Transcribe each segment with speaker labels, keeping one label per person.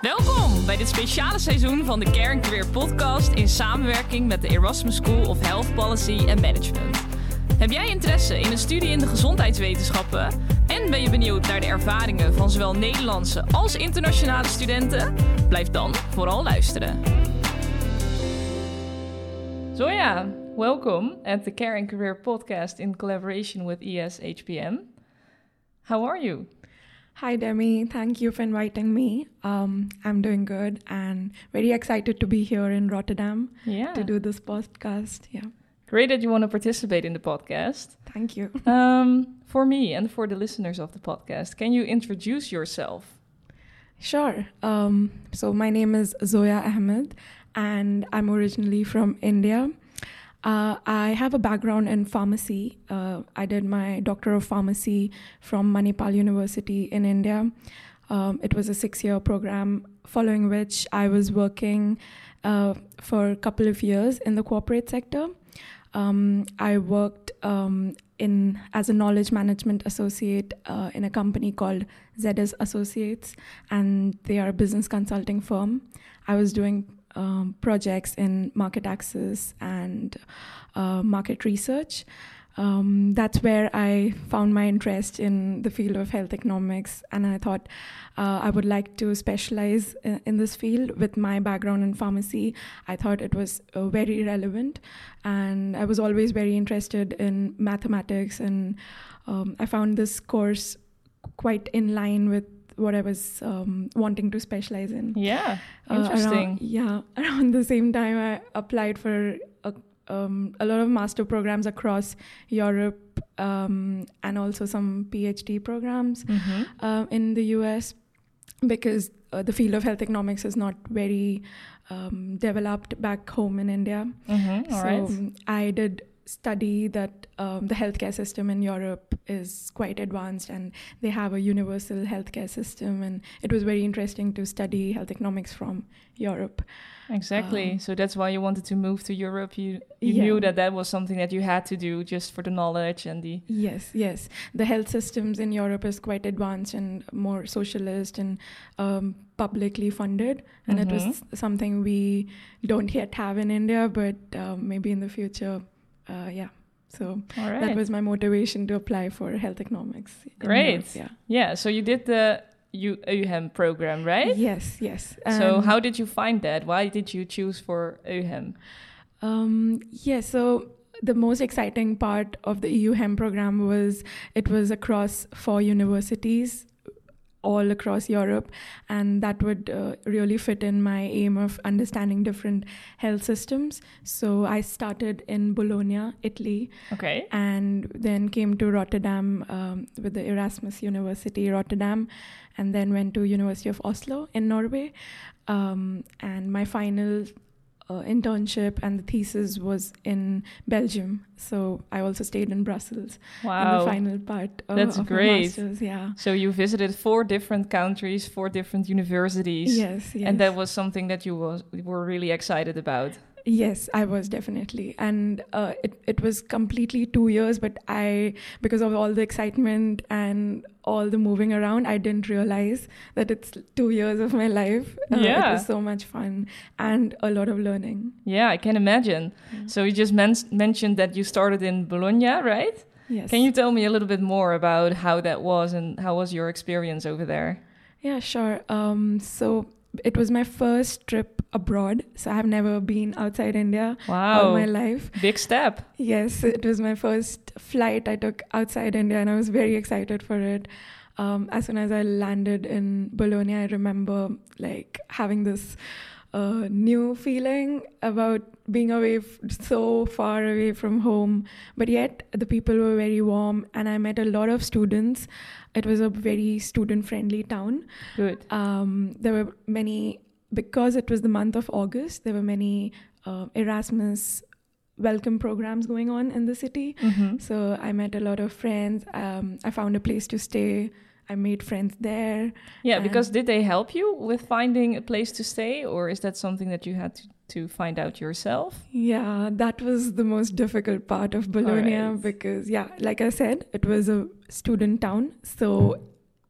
Speaker 1: Welkom bij dit speciale seizoen van de Care Career podcast in samenwerking met de Erasmus School of Health Policy and Management. Heb jij interesse in een studie in de gezondheidswetenschappen en ben je benieuwd naar de ervaringen van zowel Nederlandse als internationale studenten? Blijf dan vooral luisteren. Zoya, welcome at the Care Career podcast in collaboration with ESHPM. How are you?
Speaker 2: Hi, Demi. Thank you for inviting me. Um, I'm doing good and very excited to be here in Rotterdam
Speaker 1: Yeah.
Speaker 2: to do this podcast. Yeah.
Speaker 1: Great that you want to participate in the podcast.
Speaker 2: Thank you.
Speaker 1: Um, for me and for the listeners of the podcast, can you introduce yourself?
Speaker 2: Sure. Um, so, my name is Zoya Ahmed and I'm originally from India. Uh, I have a background in pharmacy. Uh, I did my Doctor of Pharmacy from Manipal University in India. Um, it was a six year program, following which I was working uh, for a couple of years in the corporate sector. Um, I worked um, in as a knowledge management associate uh, in a company called ZS Associates, and they are a business consulting firm. I was doing um, projects in market access and uh, market research. Um, that's where I found my interest in the field of health economics, and I thought uh, I would like to specialize in, this field. With my background in pharmacy, I thought it was uh, very relevant, and I was always very interested in mathematics, and um, I found this course quite in line with what I was um, wanting to specialize in.
Speaker 1: Yeah, interesting.
Speaker 2: Uh, around, yeah, around the same time, I applied for a, um, a lot of master programs across Europe um, and also some PhD programs
Speaker 1: Mhm.
Speaker 2: uh, in the US because uh, the field of health economics is not very um, developed back home in India.
Speaker 1: Mhm, all
Speaker 2: so
Speaker 1: right.
Speaker 2: um, I did study that um, the healthcare system in Europe is quite advanced and they have a universal healthcare system. And it was very interesting to study health economics from Europe.
Speaker 1: Exactly.
Speaker 2: um,
Speaker 1: so that's why you wanted to move to Europe. You you
Speaker 2: Yeah.
Speaker 1: knew that that was something that you had to do just for the knowledge and the.
Speaker 2: Yes, yes. The health systems in Europe is quite advanced and more socialist and um, publicly funded. And it was
Speaker 1: Mhm.
Speaker 2: something we don't yet have in India, but um, maybe in the future, uh, yeah. So
Speaker 1: right.
Speaker 2: that was my motivation to apply for health economics.
Speaker 1: Great.
Speaker 2: Europe, yeah.
Speaker 1: yeah. So you did the U- EU-HEM program, right?
Speaker 2: Yes, yes.
Speaker 1: So how did you find that? Why did you choose for EU-HEM?
Speaker 2: Um, yeah, so the most exciting part of the EU HEM program was it was across four universities all across Europe, and that would uh, really fit in my aim of understanding different health systems. So I started in Bologna, Italy,
Speaker 1: Okay.
Speaker 2: and then came to Rotterdam um, with the Erasmus University Rotterdam, and then went to University of Oslo in Norway. Um, and my final uh, internship and the thesis was in Belgium. So I also stayed in Brussels in the final part. Uh,
Speaker 1: That's
Speaker 2: of my
Speaker 1: great.
Speaker 2: masters, Yeah.
Speaker 1: So you visited four different countries, four different universities.
Speaker 2: Yes. Yes.
Speaker 1: And that was something that you was, were really excited about.
Speaker 2: Yes, I was definitely, and uh, it it was completely two years. But I, because of all the excitement and all the moving around, I didn't realize that it's two years of my life. Uh,
Speaker 1: Yeah.
Speaker 2: it was so much fun and a lot of learning.
Speaker 1: Yeah, I can imagine. So you just men- mentioned that you started in Bologna, right?
Speaker 2: Yes.
Speaker 1: Can you tell me a little bit more about how that was and how was your experience over there?
Speaker 2: Yeah, sure. Um, so it was my first trip abroad. So I have never been outside India
Speaker 1: wow.
Speaker 2: all my life.
Speaker 1: Big step.
Speaker 2: Yes, it was my first flight I took outside India, and I was very excited for it. Um, as soon as I landed in Bologna, I remember like having this uh, new feeling about being away f- so far away from home, but yet the people were very warm, and I met a lot of students. It was a very student-friendly town.
Speaker 1: Good.
Speaker 2: Um, there were many because it was the month of August. There were many uh, Erasmus welcome programs going on in the city.
Speaker 1: hmm
Speaker 2: So I met a lot of friends. Um, I found a place to stay. I made friends there.
Speaker 1: Yeah, because did they help you with finding a place to stay, or is that something that you had to, to find out yourself?
Speaker 2: Yeah, that was the most difficult part of Bologna
Speaker 1: Alright.
Speaker 2: because, yeah, like I said, it was a student town. So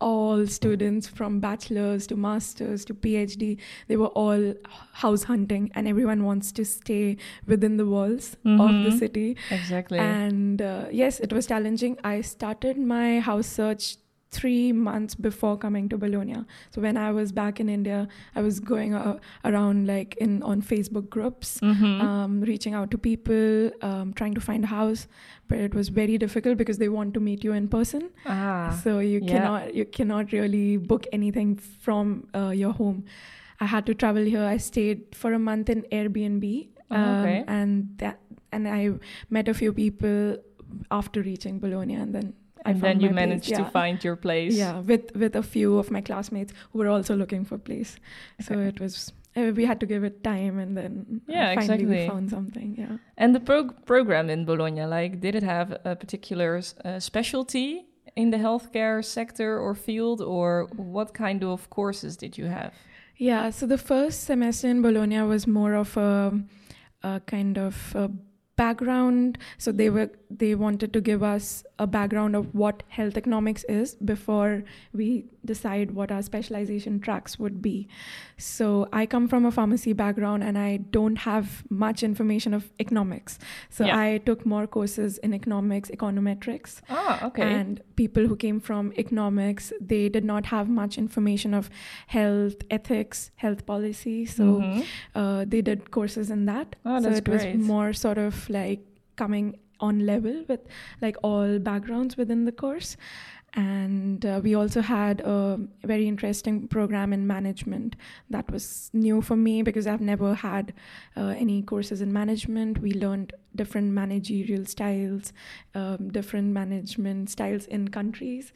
Speaker 2: all students from bachelor's to master's to PhD. They were all house hunting, and everyone wants to stay within the walls mm-hmm. of the mm-hmm. city.
Speaker 1: Exactly.
Speaker 2: And uh, yes, it was challenging. I started my house search three months before coming to Bologna. So when I was back in India, I was going uh, around like in on Facebook groups, mm-hmm. um, reaching out to people, um, trying to find a house. But it was very difficult because they want to meet you in person. Ah, so you yeah. cannot you cannot really book anything from uh, your home. I had to travel here. I stayed for a month in Airbnb,
Speaker 1: oh, um, okay.
Speaker 2: and that and I met a few people after reaching Bologna, and then
Speaker 1: and then you managed yeah. to find your place.
Speaker 2: Yeah, with with a few of my classmates who were also looking for place. Okay. So it was uh, we had to give it time, and then uh, yeah, finally exactly. we found something. Yeah.
Speaker 1: And the pro- program in Bologna, like, did it have a particular uh, specialty in the healthcare sector or field, or what kind of courses did you have?
Speaker 2: Yeah, so the first semester in Bologna was more of a, a kind of a background. So they were they wanted to give us a background of what health economics is before we decide what our specialization tracks would be. So i come from a pharmacy background and i don't have much information of economics. So yeah. i took more courses in economics econometrics.
Speaker 1: Oh, okay.
Speaker 2: And people who came from economics they did not have much information of health ethics health policy. So mm-hmm. uh, they did courses in that.
Speaker 1: Oh,
Speaker 2: so
Speaker 1: it
Speaker 2: great. was more sort of like coming on level with like all backgrounds within the course. And uh, we also had a very interesting program in management that was new for me because i've never had uh, any courses in management. We learned different managerial styles um, different management styles in countries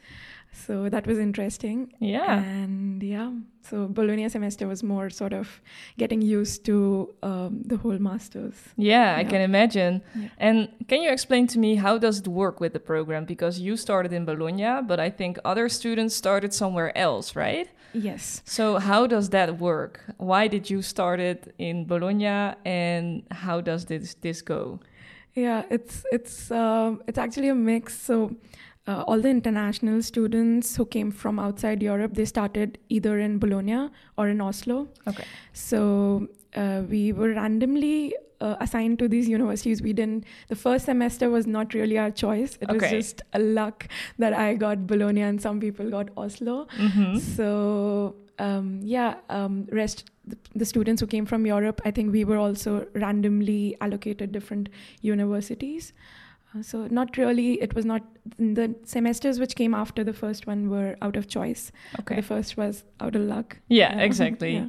Speaker 2: so that was interesting.
Speaker 1: Yeah.
Speaker 2: And yeah, so Bologna semester was more sort of getting used to um, the whole masters.
Speaker 1: Yeah, yeah, I can imagine. Yeah. And can you explain to me how does it work with the program? Because you started in Bologna, but I think other students started somewhere else, right?
Speaker 2: Yes.
Speaker 1: So how does that work? Why did you start it in Bologna, and how does this this go?
Speaker 2: Yeah, it's it's um, it's actually a mix. So uh, all the international students who came from outside Europe, they started either in Bologna or in Oslo.
Speaker 1: Okay.
Speaker 2: So uh, we were randomly uh, assigned to these universities. We didn't. The first semester was not really our choice. It okay. was just a luck that I got Bologna and some people got Oslo. Mm-hmm. So um, yeah, um, rest the, the, students who came from Europe. I think we were also randomly allocated different universities. Uh, so not really. It was not the semesters which came after the first one were out of choice.
Speaker 1: Okay.
Speaker 2: The first was out of luck.
Speaker 1: Yeah, yeah. exactly. yeah.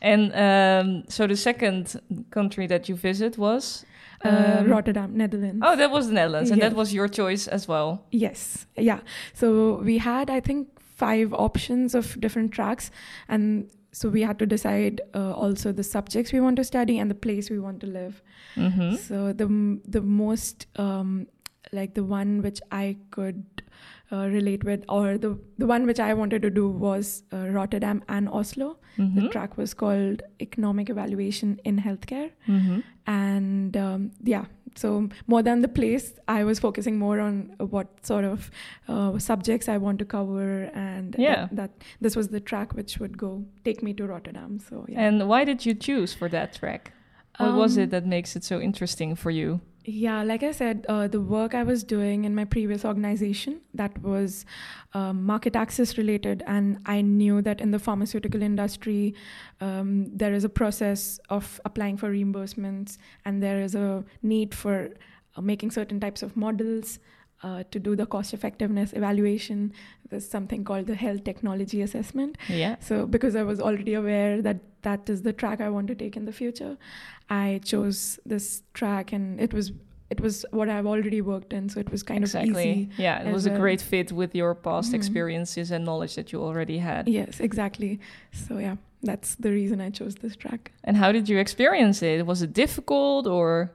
Speaker 1: And um, so the second country that you visit was
Speaker 2: uh, um, Rotterdam, Netherlands.
Speaker 1: Oh, that was the Netherlands, and yes. that was your choice as well.
Speaker 2: Yes, yeah. So we had, I think, five options of different tracks, and so we had to decide uh, also the subjects we want to study and the place we want to live. Mm-hmm. So the the most um, like the one which I could uh, relate with, or the the one which I wanted to do was uh, Rotterdam and Oslo. Mm-hmm. The track was called Economic Evaluation in Healthcare, mm-hmm. and um, yeah, so more than the place, I was focusing more on what sort of uh, subjects I want to cover, and
Speaker 1: yeah.
Speaker 2: that, that, this was the track which would go take me to Rotterdam. So yeah.
Speaker 1: And why did you choose for that track? What um, was it that makes it so interesting for you?
Speaker 2: Yeah, like I said, uh, the work I was doing in my previous organization that was um, market access related, and I knew that in the pharmaceutical industry, um, there is a process of applying for reimbursements, and there is a need for uh, making certain types of models. Uh, to do the cost effectiveness evaluation, there's something called the health technology assessment.
Speaker 1: Yeah.
Speaker 2: So, because I was already aware that that is the track I want to take in the future, I chose this track, and it was it was what I've already worked in, so it was kind
Speaker 1: exactly.
Speaker 2: of easy.
Speaker 1: Yeah, it was a great fit with your past mm-hmm. experiences and knowledge that you already had.
Speaker 2: Yes, exactly. So yeah, that's the reason I chose this track.
Speaker 1: And how did you experience it? Was it difficult or?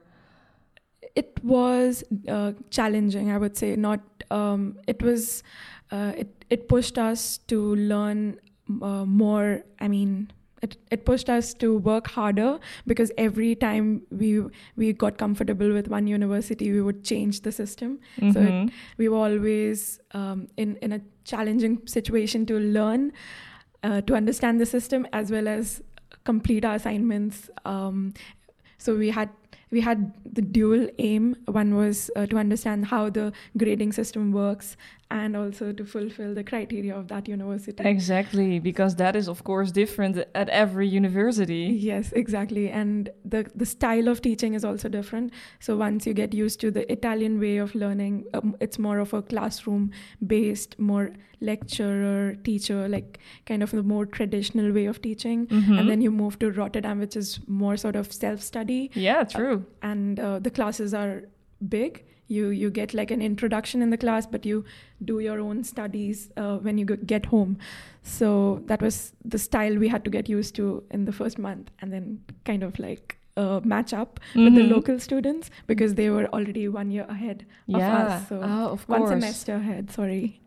Speaker 2: It was uh, challenging, I would say. Not. Um, it was. Uh, it it pushed us to learn uh, more. I mean, it, it pushed us to work harder because every time we we got comfortable with one university, we would change the system. So it,
Speaker 1: Mhm.
Speaker 2: we were always um, in in a challenging situation to learn, uh, to understand the system as well as complete our assignments. Um, so we had we had the dual aim. One was uh, to understand how the grading system works, and also to fulfill the criteria of that university.
Speaker 1: Exactly, because that is of course different at every university.
Speaker 2: Yes, exactly. And the, the style of teaching is also different. So once you get used to the Italian way of learning, um, it's more of a classroom based, more lecturer, teacher, like kind of the more traditional way of teaching.
Speaker 1: Mhm.
Speaker 2: And then you move to Rotterdam, which is more sort of self study.
Speaker 1: yeah, true.
Speaker 2: And uh, the classes are big. You, you get like an introduction in the class, but you do your own studies uh, when you get home. So that was the style we had to get used to in the first month, and then kind of like uh, match up with the
Speaker 1: Mhm.
Speaker 2: local students because they were already one year ahead of
Speaker 1: yeah.
Speaker 2: us. So
Speaker 1: oh, of
Speaker 2: one semester ahead. Sorry.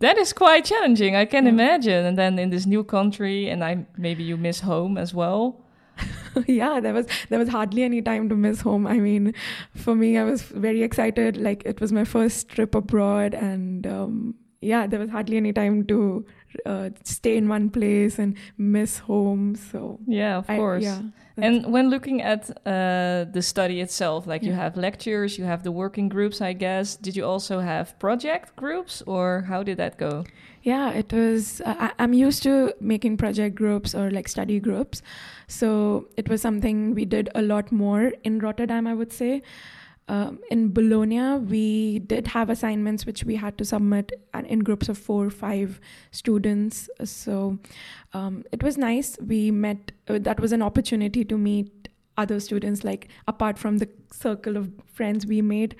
Speaker 1: That is quite challenging. I can
Speaker 2: Yeah.
Speaker 1: imagine. And then in this new country, and I maybe you miss home as well.
Speaker 2: yeah, there was there was hardly any time to miss home. I mean, for me, I was very excited. Like it was my first trip abroad, and um, yeah, there was hardly any time to uh, stay in one place and miss home. So
Speaker 1: Yeah, of
Speaker 2: I-
Speaker 1: course.
Speaker 2: yeah.
Speaker 1: And when looking at uh, the study itself, like you have lectures, you have the working groups, I guess. Did you also have project groups, or how did that go?
Speaker 2: Yeah, it was. Uh, I, I'm used to making project groups or like study groups. So it was something we did a lot more in Rotterdam, I would say. Um, in Bologna, we did have assignments which we had to submit in groups of four or five students. So um, it was nice. We met, uh, that was an opportunity to meet other students, like apart from the circle of friends we made.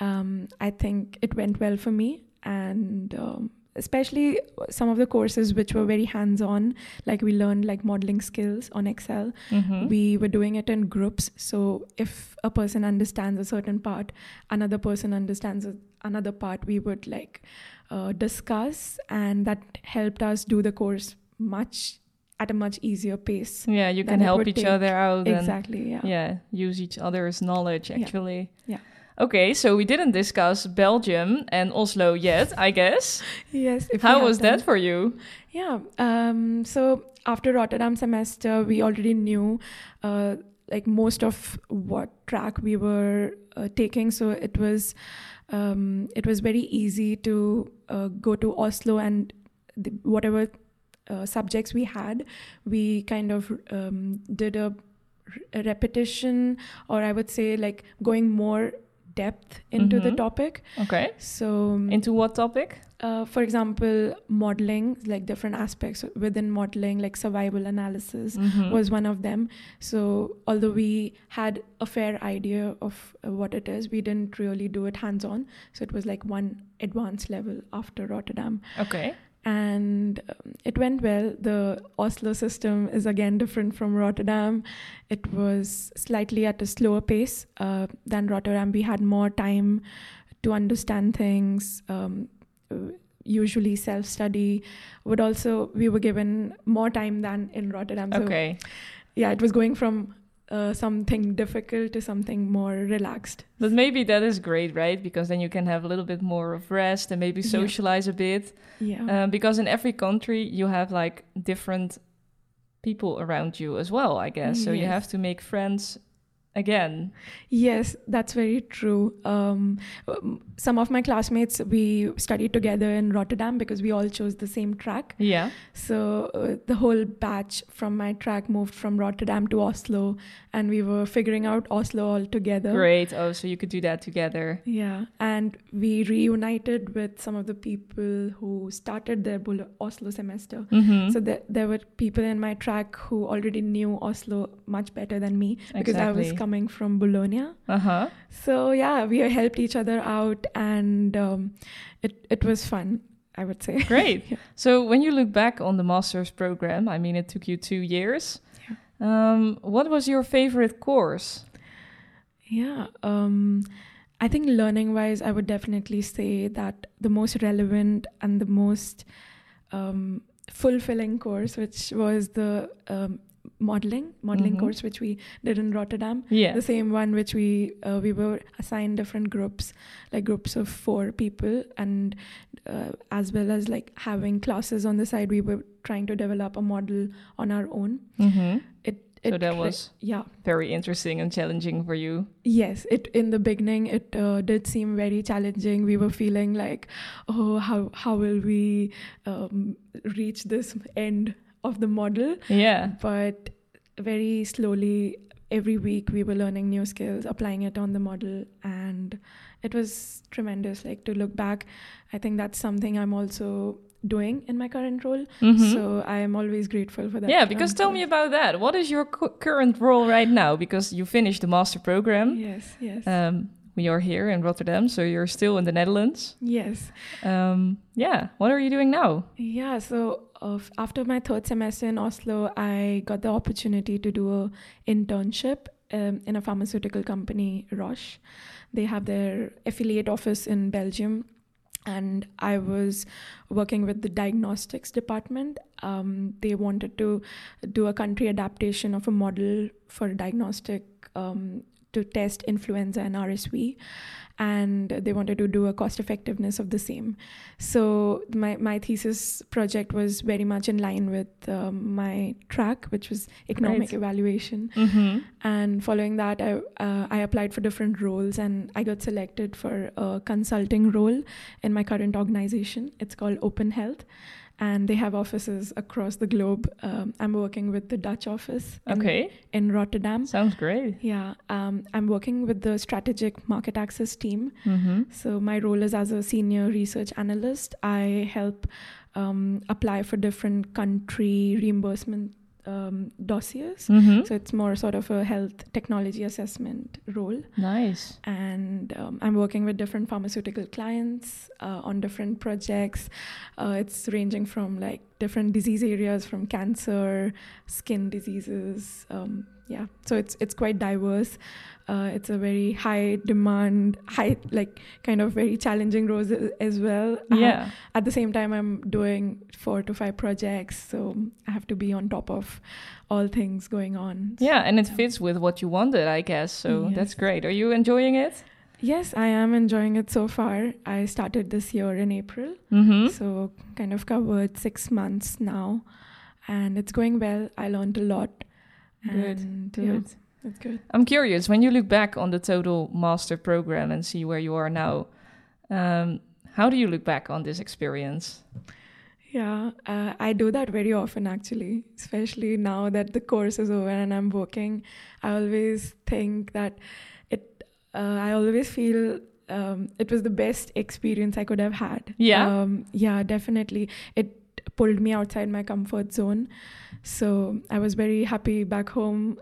Speaker 2: Um, I think it went well for me. And um, especially some of the courses which were very hands on, like we learned like modeling skills on Excel
Speaker 1: Mhm.
Speaker 2: we were doing it in groups so if a person understands a certain part another person understands a, another part we would like uh, discuss and that helped us do the course much at a much easier pace
Speaker 1: yeah, you can help each
Speaker 2: take-
Speaker 1: other out. and-
Speaker 2: exactly yeah
Speaker 1: yeah, use each other's knowledge
Speaker 2: Yeah.
Speaker 1: actually.
Speaker 2: Yeah.
Speaker 1: Okay, so we didn't discuss Belgium and Oslo yet, I guess.
Speaker 2: yes
Speaker 1: How was that for you?
Speaker 2: Yeah. Um, so after Rotterdam semester, we already knew uh, like most of what track we were uh, taking. So it was um, it was very easy to uh, go to Oslo and the, whatever uh, subjects we had, we kind of um, did a, a repetition, or I would say like going more depth into the
Speaker 1: Mhm.
Speaker 2: topic.
Speaker 1: Okay.
Speaker 2: So
Speaker 1: Into what topic?
Speaker 2: uh, for example, modeling, like different aspects within modeling, like survival analysis
Speaker 1: Mhm.
Speaker 2: was one of them. So, although we had a fair idea of uh, what it is, we didn't really do it hands on. So, it was like one advanced level after Rotterdam.
Speaker 1: Okay.
Speaker 2: And um, it went well. The Oslo system is again different from Rotterdam. It was slightly at a slower pace uh, than Rotterdam. We had more time to understand things. Um, usually self-study would also we were given more time than in rotterdam so
Speaker 1: Okay.
Speaker 2: yeah it was going from uh, something difficult to something more relaxed
Speaker 1: But maybe that is great, right? Because then you can have a little bit more of rest and maybe
Speaker 2: Yeah.
Speaker 1: socialize a bit.
Speaker 2: yeah
Speaker 1: Um, because in every country you have like different people around you as well, I guess. So you have to make friends again.
Speaker 2: Yes, that's very true. Um, um, some of my classmates, we studied together in Rotterdam because we all chose the same track.
Speaker 1: Yeah.
Speaker 2: So uh, the whole batch from my track moved from Rotterdam to Oslo, and we were figuring out Oslo all together.
Speaker 1: Great. Oh, so you could do that together.
Speaker 2: Yeah, and we reunited with some of the people who started their Oslo semester.
Speaker 1: Mm-hmm.
Speaker 2: So there, there were people in my track who already knew Oslo much better than me because I was
Speaker 1: Exactly.
Speaker 2: Coming from Bologna.
Speaker 1: uh huh.
Speaker 2: So yeah, we helped each other out, and um, it it was fun. I would say.
Speaker 1: Great.
Speaker 2: Yeah.
Speaker 1: So when you look back on the master's program, I mean, it took you two years. Um, what was your favorite course?
Speaker 2: Yeah. Um, I think learning wise, I would definitely say that the most relevant and the most um, fulfilling course, which was the um, modeling modeling
Speaker 1: Mhm.
Speaker 2: course, which we did in Rotterdam.
Speaker 1: Yeah.
Speaker 2: The same one which we uh, we were assigned different groups, like groups of four people, and uh, as well as like having classes on the side, we were trying to develop a model on our own.
Speaker 1: hmm
Speaker 2: It,
Speaker 1: So that was
Speaker 2: yeah
Speaker 1: very interesting and challenging for you.
Speaker 2: Yes, it in the beginning it uh, did seem very challenging. We were feeling like, oh, how how will we um, reach this end of the model?
Speaker 1: Yeah.
Speaker 2: But very slowly, every week we were learning new skills, applying it on the model, and it was tremendous. Like to look back, I think that's something I'm also doing in my current role.
Speaker 1: Mhm.
Speaker 2: So I am always grateful for that.
Speaker 1: yeah, because tell me about that. What is your cu- current role right now? Because you finished the master program.
Speaker 2: Yes, yes,
Speaker 1: Um, we are here in Rotterdam, so you're still in the Netherlands.
Speaker 2: yes.
Speaker 1: Um, yeah. What are you doing now?
Speaker 2: Yeah, so after my third semester in Oslo, I got the opportunity to do a internship um, in a pharmaceutical company, Roche. They have their affiliate office in Belgium, and I was working with the diagnostics department. Um, they wanted to do a country adaptation of a model for a diagnostic um, to test influenza and RSV, and they wanted to do a cost effectiveness of the same. So my my thesis project was very much in line with um, my track, which was economic
Speaker 1: Great.
Speaker 2: evaluation.
Speaker 1: Mm-hmm.
Speaker 2: And following that, I uh, I applied for different roles, and I got selected for a consulting role in my current organization. It's called Open Health, and they have offices across the globe. Um, I'm working with the Dutch office in,
Speaker 1: Okay.
Speaker 2: in Rotterdam.
Speaker 1: Sounds great.
Speaker 2: Yeah, um, I'm working with the strategic market access team.
Speaker 1: Mm-hmm.
Speaker 2: So my role is as a senior research analyst. I help um, apply for different country reimbursement um, dossiers.
Speaker 1: Mm-hmm.
Speaker 2: So it's more sort of a health technology assessment role.
Speaker 1: Nice.
Speaker 2: And um, I'm working with different pharmaceutical clients uh, on different projects. Uh, it's ranging from like different disease areas, from cancer, skin diseases. Um, yeah, so it's it's quite diverse. Uh, it's a very high demand, high like kind of very challenging roles as well. Uh,
Speaker 1: Yeah.
Speaker 2: at the same time, I'm doing four to five projects, so I have to be on top of all things going on.
Speaker 1: Yeah, and it fits with what you wanted, I guess. So that's great. Are you enjoying it?
Speaker 2: Yes, I am enjoying it so far. I started this year in April,
Speaker 1: Mm-hmm.
Speaker 2: so kind of covered six months now, and it's going well. I learned a lot.
Speaker 1: Good, good.
Speaker 2: Yeah, good.
Speaker 1: I'm curious when you look back on the total master program and see where you are now. Um, how do you look back on this experience?
Speaker 2: Yeah, uh, I do that very often actually, especially now that the course is over and I'm working. I always think that it, uh, I always feel um, it was the best experience I could have had.
Speaker 1: Yeah?
Speaker 2: Um, yeah, definitely. It pulled me outside my comfort zone. So I was very happy back home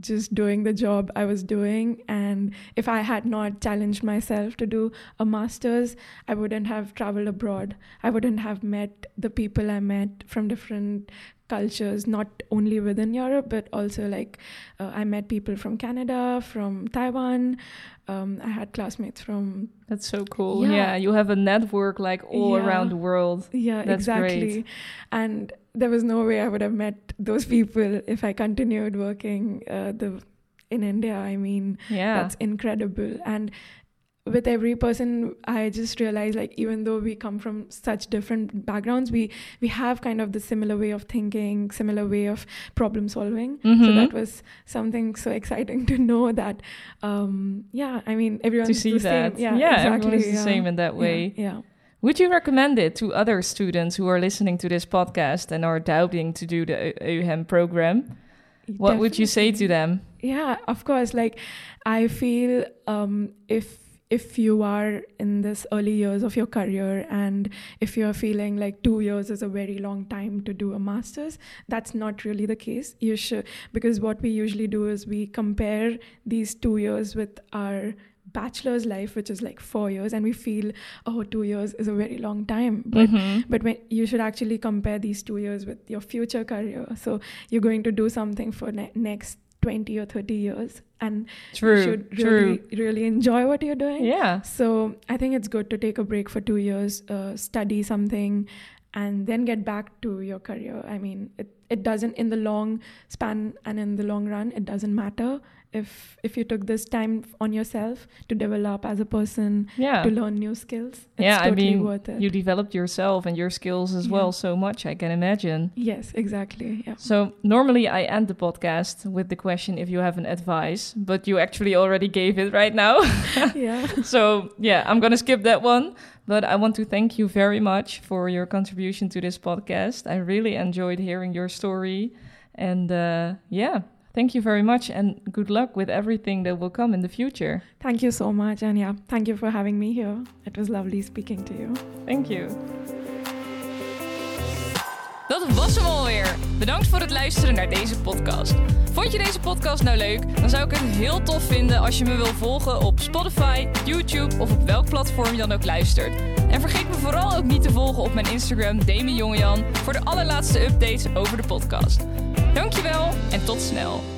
Speaker 2: just doing the job I was doing. And if I had not challenged myself to do a master's, I wouldn't have traveled abroad. I wouldn't have met the people I met from different cultures, not only within Europe, but also like uh, I met people from Canada, from Taiwan. Um, I had classmates from,
Speaker 1: That's so cool.
Speaker 2: Yeah.
Speaker 1: Yeah, you have a network like all
Speaker 2: Yeah.
Speaker 1: around the world.
Speaker 2: yeah,
Speaker 1: That's
Speaker 2: exactly.
Speaker 1: great.
Speaker 2: And there was no way I would have met those people if I continued working uh, the in India. I mean,
Speaker 1: Yeah.
Speaker 2: that's incredible and with every person i just realized like even though we come from such different backgrounds we we have kind of the similar way of thinking similar way of problem solving so
Speaker 1: Mhm.
Speaker 2: that was something so exciting to know that um yeah i mean everyone's
Speaker 1: to see
Speaker 2: the
Speaker 1: that.
Speaker 2: same. yeah
Speaker 1: yeah
Speaker 2: exactly
Speaker 1: everyone's the
Speaker 2: yeah.
Speaker 1: same in that
Speaker 2: Yeah,
Speaker 1: way.
Speaker 2: yeah,
Speaker 1: Would you recommend it to other students who are listening to this podcast and are doubting to do the EU-HEM program? What would you say to them?
Speaker 2: yeah of course like i feel um if if you are in this early years of your career and if you're feeling like two years is a very long time to do a master's that's not really the case you should because what we usually do is we compare these two years with our bachelor's life which is like four years and we feel oh two years is a very long time but
Speaker 1: Mhm.
Speaker 2: but when you should actually compare these two years with your future career so you're going to do something for ne- next 20 or 30 years and
Speaker 1: True,
Speaker 2: you should
Speaker 1: true.
Speaker 2: really really enjoy what you're doing
Speaker 1: Yeah.
Speaker 2: so i think it's good to take a break for two years uh, study something and then get back to your career. I mean, it, it doesn't in the long span and in the long run, it doesn't matter if if you took this time on yourself to develop as a person,
Speaker 1: yeah.
Speaker 2: to learn new skills. It's
Speaker 1: yeah,
Speaker 2: totally
Speaker 1: I mean,
Speaker 2: worth it.
Speaker 1: you developed yourself and your skills as
Speaker 2: Yeah.
Speaker 1: well so much, I can imagine.
Speaker 2: yes, exactly. Yeah.
Speaker 1: So normally I end the podcast with the question if you have an advice, but you actually already gave it right now.
Speaker 2: yeah.
Speaker 1: so yeah, I'm gonna skip that one. But I want to thank you very much for your contribution to this podcast. I really enjoyed hearing your story, and uh, yeah, thank you very much, and good luck with everything that will come in the future.
Speaker 2: Thank you so much. And yeah, thank you for having me here. It was lovely speaking to you.
Speaker 1: Thank you.
Speaker 3: Dat was hem alweer. Bedankt voor het luisteren naar deze podcast. Vond je deze podcast nou leuk? Dan zou ik het heel tof vinden als je me wil volgen op Spotify, YouTube of op welk platform je dan ook luistert. En vergeet me vooral ook niet te volgen op mijn Instagram Demi Jongejan voor de allerlaatste updates over de podcast. Dankjewel en tot snel.